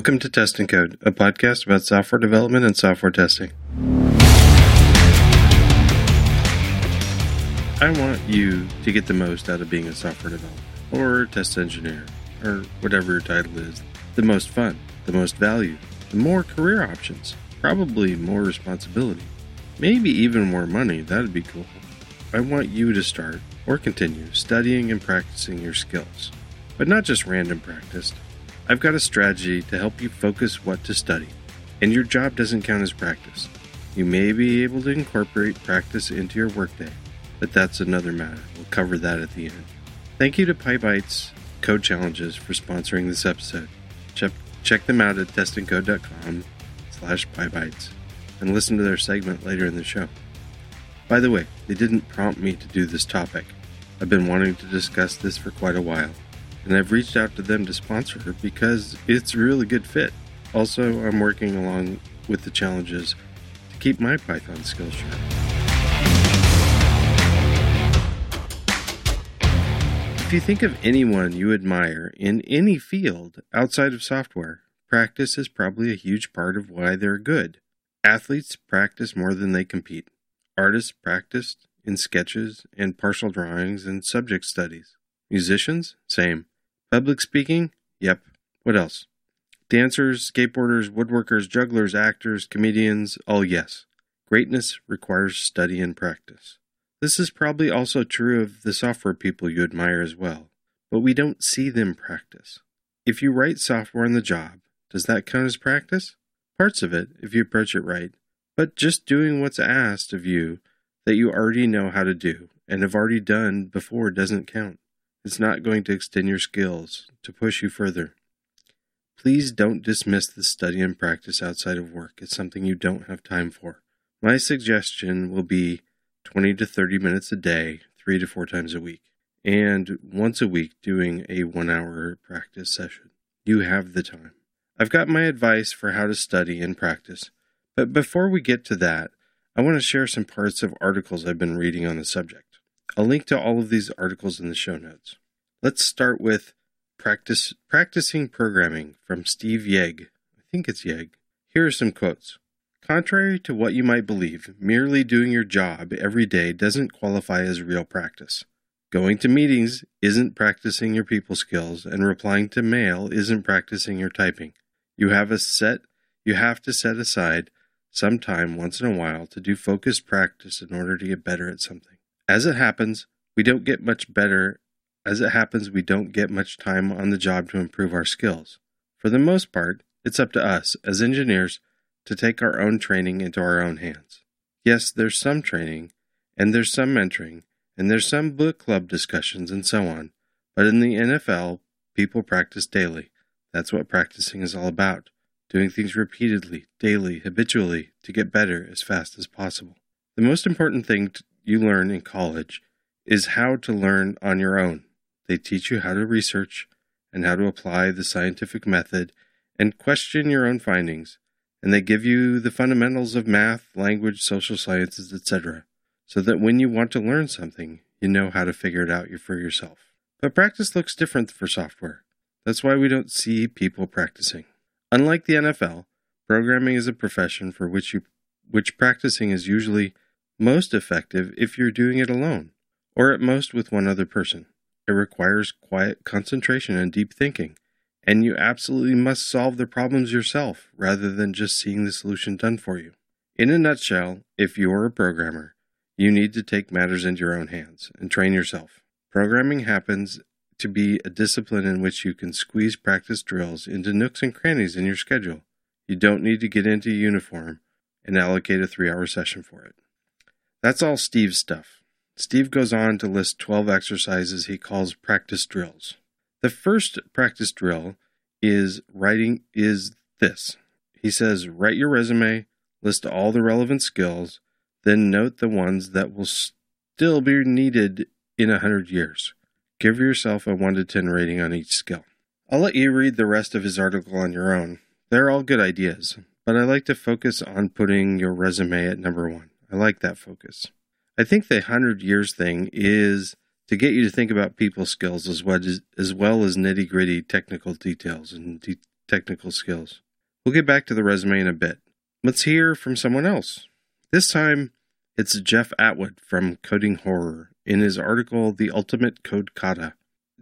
Welcome to Test and Code, a podcast about software development and software testing. I want you to get the most out of being a software developer or test engineer or whatever your title is. The most fun, the most value, the more career options, probably more responsibility, maybe even more money. That'd be cool. I want you to start or continue studying and practicing your skills, but not just random practice. I've got a strategy to help you focus what to study, and your job doesn't count as practice. You may be able to incorporate practice into your workday, but that's another matter. We'll cover that at the end. Thank you to PyBites Code Challenges for sponsoring this episode. Check, check them out at testandcode.com slash PyBites and listen to their segment later in the show. By the way, they didn't prompt me to do this topic. I've been wanting to discuss this for quite a while, and I've reached out to them to sponsor it because it's a really good fit. Also, I'm working along with the challenges to keep my Python skills sharp. If you think of anyone you admire in any field outside of software, practice is probably a huge part of why they're good. Athletes practice more than they compete. Artists practiced in sketches and partial drawings and subject studies. Musicians? Same. Public speaking? Yep. What else? Dancers, skateboarders, woodworkers, jugglers, actors, comedians? All yes. Greatness requires study and practice. This is probably also true of the software people you admire as well, but we don't see them practice. If you write software on the job, does that count as practice? Parts of it, if you approach it right. But just doing what's asked of you that you already know how to do and have already done before doesn't count. It's not going to extend your skills to push you further. Please don't dismiss the study and practice outside of work. It's something you don't have time for. My suggestion will be 20 to 30 minutes a day, three to four times a week, and once a week doing a one hour practice session. You have the time. I've got my advice for how to study and practice but before we get to that, I want to share some parts of articles I've been reading on the subject. I'll link to all of these articles in the show notes. Let's start with practice practicing programming from Steve Yegg. I think it's Yegg. Here are some quotes. Contrary to what you might believe, merely doing your job every day doesn't qualify as real practice. Going to meetings isn't practicing your people skills, and replying to mail isn't practicing your typing. You have a set you have to set aside some time once in a while to do focused practice in order to get better at something. As it happens, we don't get much better. As it happens, we don't get much time on the job to improve our skills. For the most part, it's up to us as engineers to take our own training into our own hands. Yes, there's some training, and there's some mentoring, and there's some book club discussions and so on, but in the NFL, people practice daily. That's what practicing is all about doing things repeatedly, daily, habitually to get better as fast as possible. The most important thing you learn in college is how to learn on your own. They teach you how to research and how to apply the scientific method and question your own findings, and they give you the fundamentals of math, language, social sciences, etc., so that when you want to learn something, you know how to figure it out for yourself. But practice looks different for software. That's why we don't see people practicing. Unlike the NFL, programming is a profession for which you which practicing is usually most effective if you're doing it alone, or at most with one other person. It requires quiet concentration and deep thinking, and you absolutely must solve the problems yourself rather than just seeing the solution done for you. In a nutshell, if you're a programmer, you need to take matters into your own hands and train yourself. Programming happens to be a discipline in which you can squeeze practice drills into nooks and crannies in your schedule. You don't need to get into uniform and allocate a three hour session for it. That's all Steve's stuff. Steve goes on to list 12 exercises he calls practice drills. The first practice drill is writing is this. He says, write your resume, list all the relevant skills, then note the ones that will still be needed in a hundred years. Give yourself a 1 to 10 rating on each skill. I'll let you read the rest of his article on your own. They're all good ideas, but I like to focus on putting your resume at number one. I like that focus. I think the 100 years thing is to get you to think about people skills as well as, as, well as nitty gritty technical details and de- technical skills. We'll get back to the resume in a bit. Let's hear from someone else. This time, it's Jeff Atwood from Coding Horror in his article, The Ultimate Code Kata.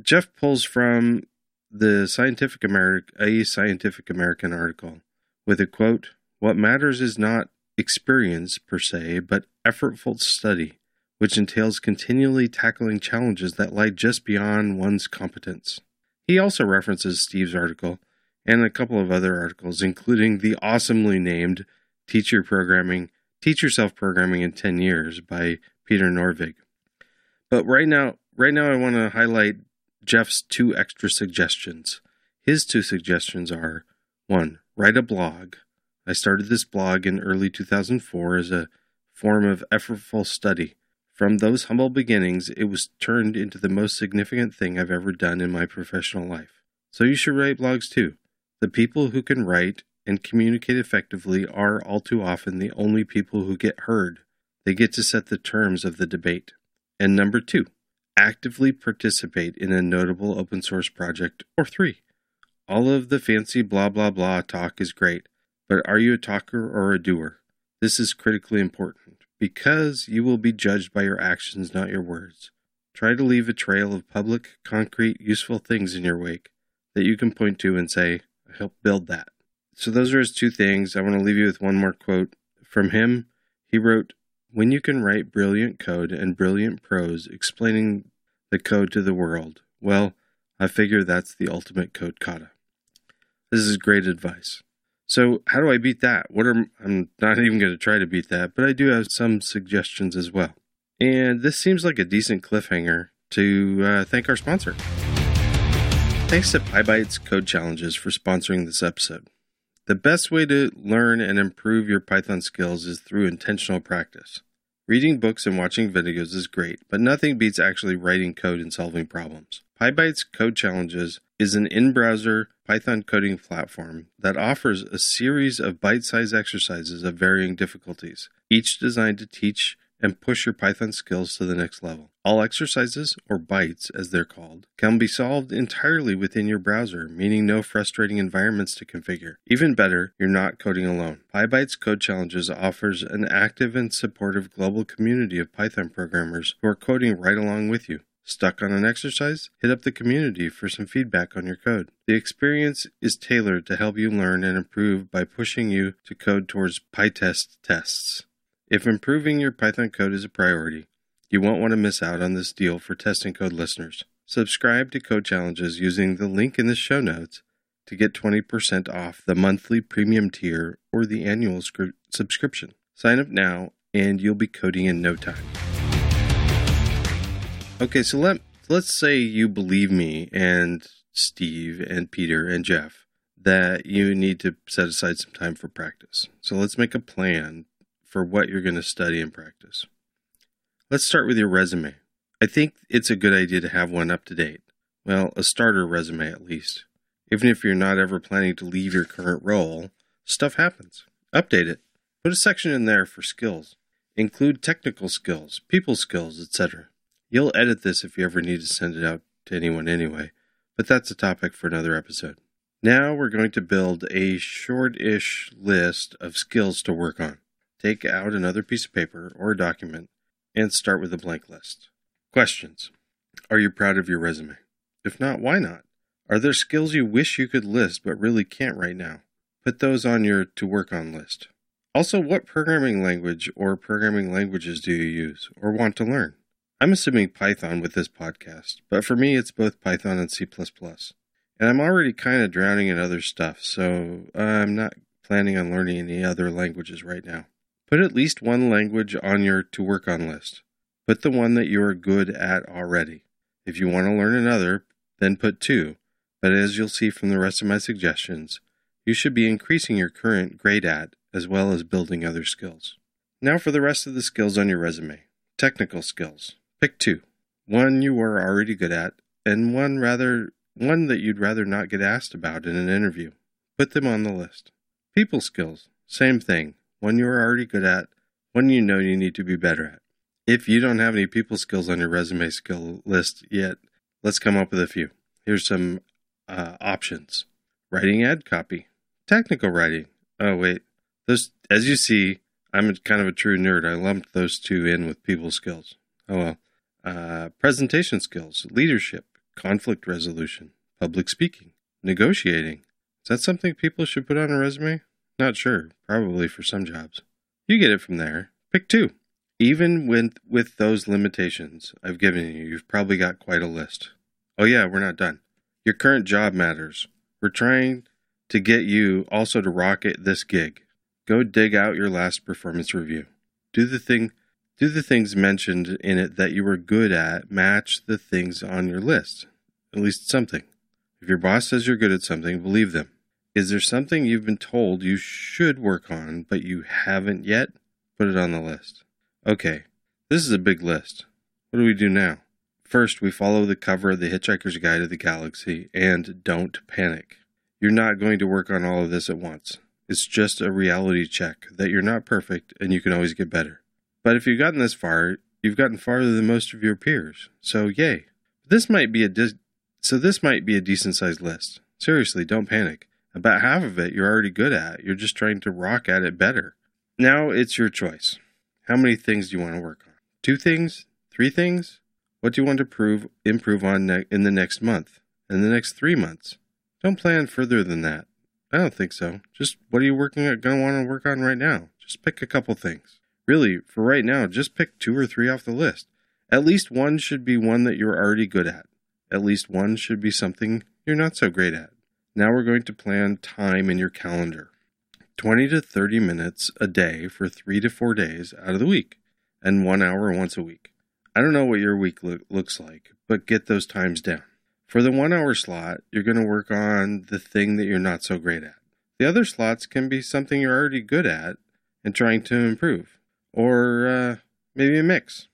Jeff pulls from the Scientific American, a Scientific American article with a quote, What matters is not experience per se, but effortful study, which entails continually tackling challenges that lie just beyond one's competence. He also references Steve's article and a couple of other articles, including the awesomely named Teacher Programming, Teach Yourself Programming in 10 Years by Peter Norvig. But right now, right now I want to highlight Jeff's two extra suggestions. His two suggestions are one, write a blog. I started this blog in early 2004 as a form of effortful study. From those humble beginnings, it was turned into the most significant thing I've ever done in my professional life. So you should write blogs too. The people who can write and communicate effectively are all too often the only people who get heard. They get to set the terms of the debate. And number two, actively participate in a notable open source project. Or three, all of the fancy blah blah blah talk is great, but are you a talker or a doer? This is critically important because you will be judged by your actions, not your words. Try to leave a trail of public, concrete, useful things in your wake that you can point to and say, I helped build that. So those are his two things. I want to leave you with one more quote from him. He wrote, When you can write brilliant code and brilliant prose explaining the code to the world, well, I figure that's the ultimate code kata. This is great advice. So, how do I beat that? What are I'm not even going to try to beat that, but I do have some suggestions as well. And this seems like a decent cliffhanger to uh, thank our sponsor. Thanks to PyBites Code Challenges for sponsoring this episode. The best way to learn and improve your Python skills is through intentional practice. Reading books and watching videos is great, but nothing beats actually writing code and solving problems. PyBites Code Challenges is an in browser Python coding platform that offers a series of bite sized exercises of varying difficulties, each designed to teach and push your Python skills to the next level. All exercises, or bites as they're called, can be solved entirely within your browser, meaning no frustrating environments to configure. Even better, you're not coding alone. PyBites Code Challenges offers an active and supportive global community of Python programmers who are coding right along with you. Stuck on an exercise? Hit up the community for some feedback on your code. The experience is tailored to help you learn and improve by pushing you to code towards PyTest tests. If improving your Python code is a priority, you won't want to miss out on this deal for testing code listeners. Subscribe to Code Challenges using the link in the show notes to get 20% off the monthly premium tier or the annual scri- subscription. Sign up now and you'll be coding in no time. Okay, so let let's say you believe me and Steve and Peter and Jeff that you need to set aside some time for practice. So let's make a plan for what you're going to study and practice. Let's start with your resume. I think it's a good idea to have one up to date. Well, a starter resume at least. Even if you're not ever planning to leave your current role, stuff happens. Update it. Put a section in there for skills. Include technical skills, people skills, etc. You'll edit this if you ever need to send it out to anyone anyway, but that's a topic for another episode. Now we're going to build a short-ish list of skills to work on. Take out another piece of paper or a document and start with a blank list. Questions Are you proud of your resume? If not, why not? Are there skills you wish you could list but really can't right now? Put those on your to work on list. Also, what programming language or programming languages do you use or want to learn? I'm assuming Python with this podcast, but for me it's both Python and C. And I'm already kind of drowning in other stuff, so I'm not planning on learning any other languages right now. Put at least one language on your to work on list. Put the one that you are good at already. If you want to learn another, then put two. But as you'll see from the rest of my suggestions, you should be increasing your current grade at as well as building other skills. Now for the rest of the skills on your resume. Technical skills. Pick two. One you are already good at, and one rather one that you'd rather not get asked about in an interview. Put them on the list. People skills. Same thing one you are already good at, one you know you need to be better at. If you don't have any people skills on your resume skill list yet, let's come up with a few. Here's some uh, options writing ad copy, technical writing. Oh, wait. Those, as you see, I'm kind of a true nerd. I lumped those two in with people skills. Oh, well. Uh, presentation skills, leadership, conflict resolution, public speaking, negotiating. Is that something people should put on a resume? Not sure. Probably for some jobs. You get it from there. Pick two. Even with, with those limitations I've given you, you've probably got quite a list. Oh, yeah, we're not done. Your current job matters. We're trying to get you also to rocket this gig. Go dig out your last performance review. Do the thing do the things mentioned in it that you were good at match the things on your list? At least something. If your boss says you're good at something, believe them. Is there something you've been told you should work on but you haven't yet? Put it on the list. Okay, this is a big list. What do we do now? First, we follow the cover of the Hitchhiker's Guide to the Galaxy and don't panic. You're not going to work on all of this at once. It's just a reality check that you're not perfect and you can always get better. But if you've gotten this far, you've gotten farther than most of your peers. So yay. This might be a dis- so this might be a decent sized list. Seriously, don't panic. About half of it you're already good at. You're just trying to rock at it better. Now it's your choice. How many things do you want to work on? Two things? Three things? What do you want to prove, improve on ne- in the next month? In the next three months? Don't plan further than that. I don't think so. Just what are you working at, going to want to work on right now? Just pick a couple things. Really, for right now, just pick two or three off the list. At least one should be one that you're already good at. At least one should be something you're not so great at. Now we're going to plan time in your calendar. 20 to 30 minutes a day for three to four days out of the week, and one hour once a week. I don't know what your week lo- looks like, but get those times down. For the one hour slot, you're going to work on the thing that you're not so great at. The other slots can be something you're already good at and trying to improve, or uh, maybe a mix.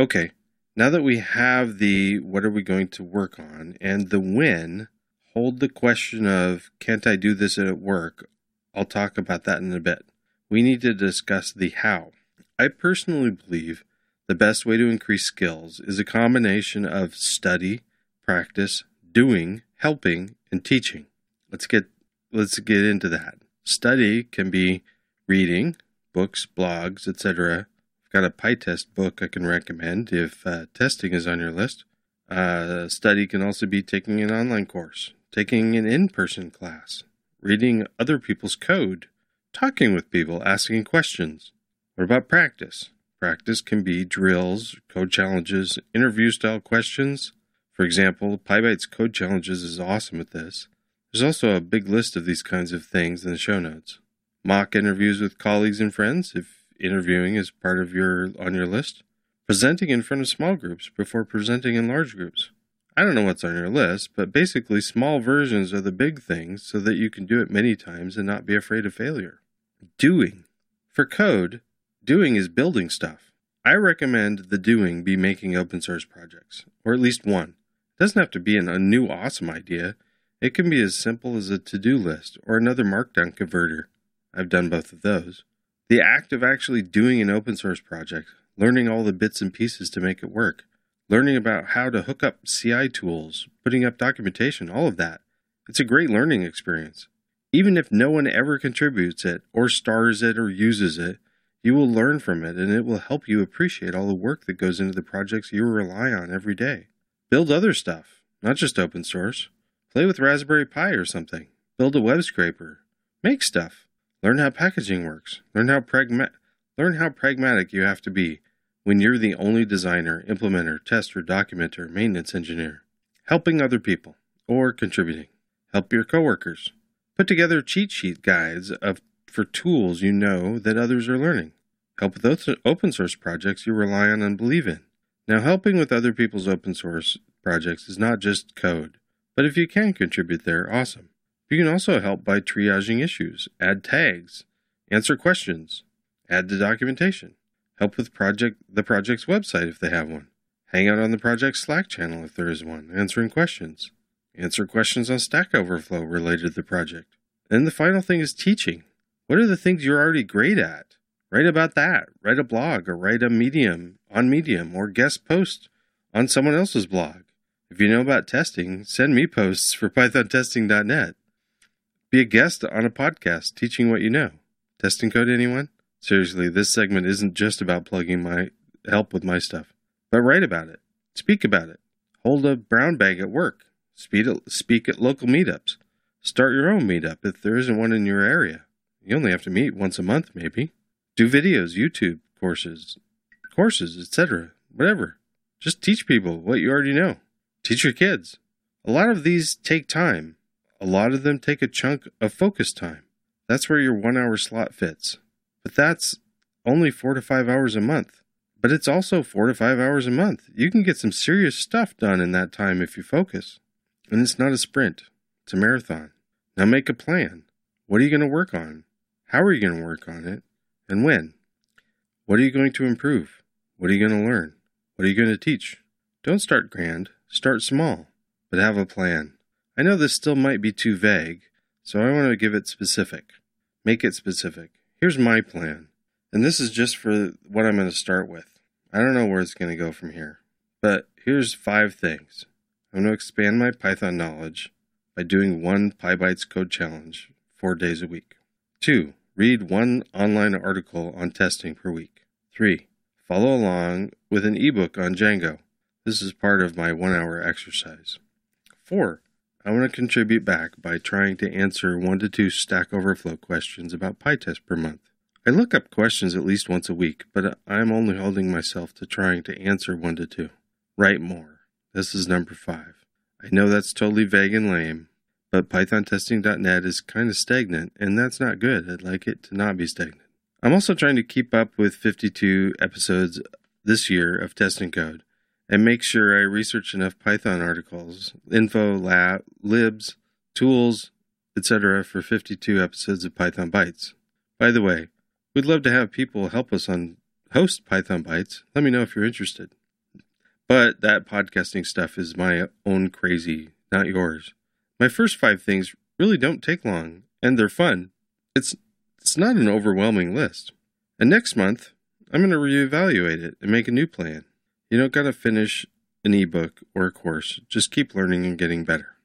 Okay, now that we have the what are we going to work on and the when, hold the question of can't I do this at work I'll talk about that in a bit. We need to discuss the how. I personally believe the best way to increase skills is a combination of study, practice, doing, helping, and teaching. Let's get let's get into that. Study can be reading, books, blogs, etc. I've got a PyTest book I can recommend if uh, testing is on your list. Uh, study can also be taking an online course, taking an in-person class, reading other people's code, talking with people, asking questions. What about practice? Practice can be drills, code challenges, interview style questions. For example, PyBites code challenges is awesome at this. There's also a big list of these kinds of things in the show notes. Mock interviews with colleagues and friends, if interviewing is part of your on your list. Presenting in front of small groups before presenting in large groups. I don't know what's on your list, but basically small versions of the big things so that you can do it many times and not be afraid of failure. Doing. For code, doing is building stuff. I recommend the doing be making open source projects, or at least one. It doesn't have to be an, a new awesome idea. It can be as simple as a to do list or another markdown converter. I've done both of those. The act of actually doing an open source project, learning all the bits and pieces to make it work, learning about how to hook up CI tools, putting up documentation, all of that. It's a great learning experience. Even if no one ever contributes it or stars it or uses it, you will learn from it and it will help you appreciate all the work that goes into the projects you rely on every day. Build other stuff, not just open source. Play with Raspberry Pi or something. Build a web scraper. Make stuff. Learn how packaging works. Learn how pragma- learn how pragmatic you have to be when you're the only designer, implementer, tester, documenter, maintenance engineer, helping other people, or contributing. Help your coworkers. Put together cheat sheet guides of, for tools you know that others are learning. Help with those open source projects you rely on and believe in. Now, helping with other people's open source projects is not just code, but if you can contribute there, awesome. You can also help by triaging issues, add tags, answer questions, add the documentation help with project the project's website if they have one, hang out on the project's Slack channel if there is one, answering questions, answer questions on Stack Overflow related to the project. And the final thing is teaching. What are the things you're already great at? Write about that. Write a blog or write a medium on Medium or guest post on someone else's blog. If you know about testing, send me posts for pythontesting.net. Be a guest on a podcast teaching what you know. Testing code anyone? Seriously, this segment isn't just about plugging my help with my stuff, but write about it, speak about it, hold a brown bag at work, speak at, speak at local meetups, start your own meetup if there isn't one in your area. You only have to meet once a month, maybe. Do videos, YouTube courses, courses, etc. Whatever. Just teach people what you already know. Teach your kids. A lot of these take time. A lot of them take a chunk of focus time. That's where your one hour slot fits. But that's only four to five hours a month. But it's also four to five hours a month. You can get some serious stuff done in that time if you focus. And it's not a sprint, it's a marathon. Now make a plan. What are you going to work on? How are you going to work on it? And when? What are you going to improve? What are you going to learn? What are you going to teach? Don't start grand, start small, but have a plan. I know this still might be too vague, so I want to give it specific. Make it specific. Here's my plan. And this is just for what I'm going to start with. I don't know where it's going to go from here. But here's five things. I'm going to expand my Python knowledge by doing one PyBites code challenge four days a week. Two, read one online article on testing per week. Three, follow along with an ebook on Django. This is part of my one hour exercise. Four, I want to contribute back by trying to answer one to two Stack Overflow questions about PyTest per month. I look up questions at least once a week, but I'm only holding myself to trying to answer one to two. Write more. This is number five. I know that's totally vague and lame, but PythonTesting.net is kind of stagnant, and that's not good. I'd like it to not be stagnant. I'm also trying to keep up with 52 episodes this year of testing code and make sure I research enough Python articles, info, lab, libs, tools, etc. for 52 episodes of Python Bytes. By the way, we'd love to have people help us on host Python Bytes. Let me know if you're interested. But that podcasting stuff is my own crazy, not yours. My first five things really don't take long, and they're fun. It's it's not an overwhelming list. And next month, I'm going to reevaluate it and make a new plan. You don't got to finish an ebook or a course. Just keep learning and getting better.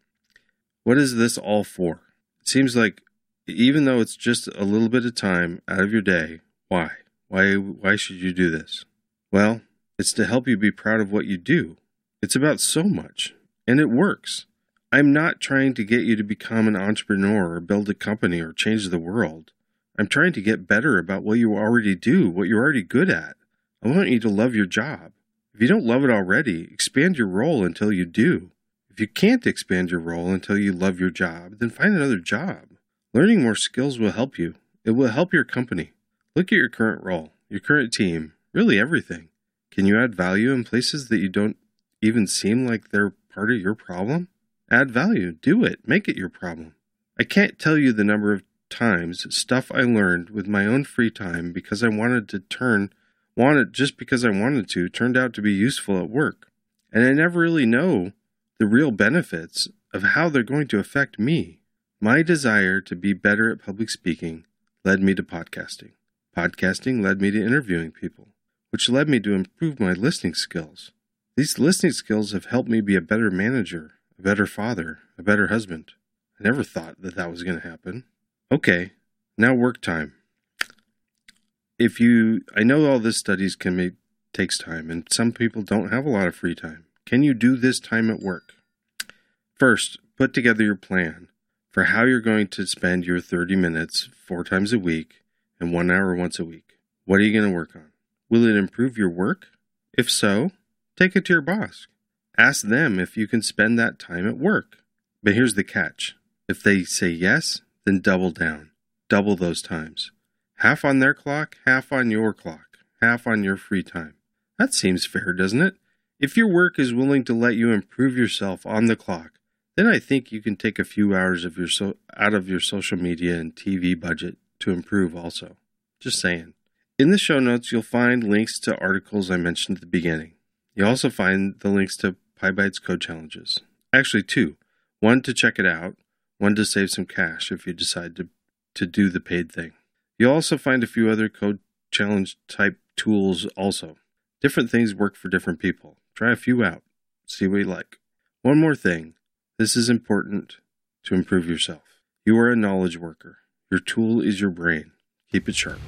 What is this all for? It seems like even though it's just a little bit of time out of your day, why? Why why should you do this? Well, it's to help you be proud of what you do. It's about so much, and it works. I'm not trying to get you to become an entrepreneur or build a company or change the world. I'm trying to get better about what you already do, what you're already good at. I want you to love your job. If you don't love it already, expand your role until you do. If you can't expand your role until you love your job, then find another job. Learning more skills will help you. It will help your company. Look at your current role, your current team, really everything. Can you add value in places that you don't even seem like they're part of your problem? Add value. Do it. Make it your problem. I can't tell you the number of times stuff I learned with my own free time because I wanted to turn wanted just because I wanted to turned out to be useful at work. And I never really know the real benefits of how they're going to affect me. My desire to be better at public speaking led me to podcasting. Podcasting led me to interviewing people, which led me to improve my listening skills. These listening skills have helped me be a better manager, a better father, a better husband. I never thought that that was going to happen. Okay, now work time if you, I know all this studies can make takes time, and some people don't have a lot of free time. Can you do this time at work? First, put together your plan for how you're going to spend your 30 minutes four times a week and one hour once a week. What are you going to work on? Will it improve your work? If so, take it to your boss. Ask them if you can spend that time at work. But here's the catch if they say yes, then double down. Double those times. Half on their clock, half on your clock, half on your free time. That seems fair, doesn't it? If your work is willing to let you improve yourself on the clock, then I think you can take a few hours of your so- out of your social media and TV budget to improve also. Just saying. In the show notes, you'll find links to articles I mentioned at the beginning. You'll also find the links to PyBites code challenges. Actually, two. One to check it out, one to save some cash if you decide to, to do the paid thing. You'll also find a few other code challenge type tools also. Different things work for different people. Try a few out. See what you like. One more thing. This is important to improve yourself. You are a knowledge worker. Your tool is your brain. Keep it sharp.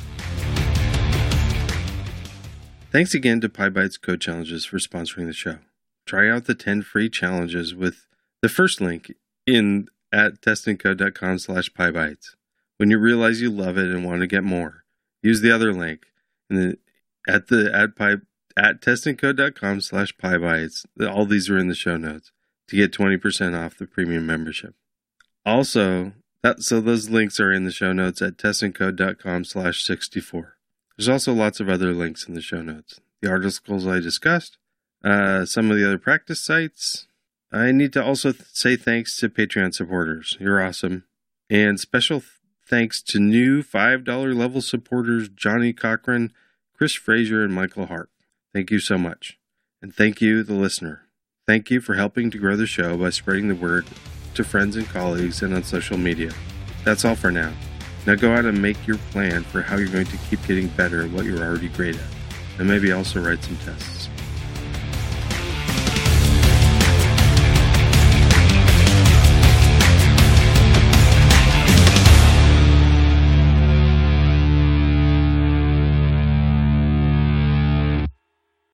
Thanks again to PyBites Code Challenges for sponsoring the show. Try out the 10 free challenges with the first link in at testandcode.com slash pybites. When you realize you love it and want to get more, use the other link at the at py, at testandcode.com slash pybites. All these are in the show notes to get 20% off the premium membership. Also, that so those links are in the show notes at testandcode.com slash 64. There's also lots of other links in the show notes. The articles I discussed, uh, some of the other practice sites. I need to also th- say thanks to Patreon supporters. You're awesome. And special th- thanks to new $5 level supporters Johnny Cochran, Chris Frazier, and Michael Hart. Thank you so much. And thank you, the listener. Thank you for helping to grow the show by spreading the word to friends and colleagues and on social media. That's all for now. Now go out and make your plan for how you're going to keep getting better at what you're already great at, and maybe also write some tests.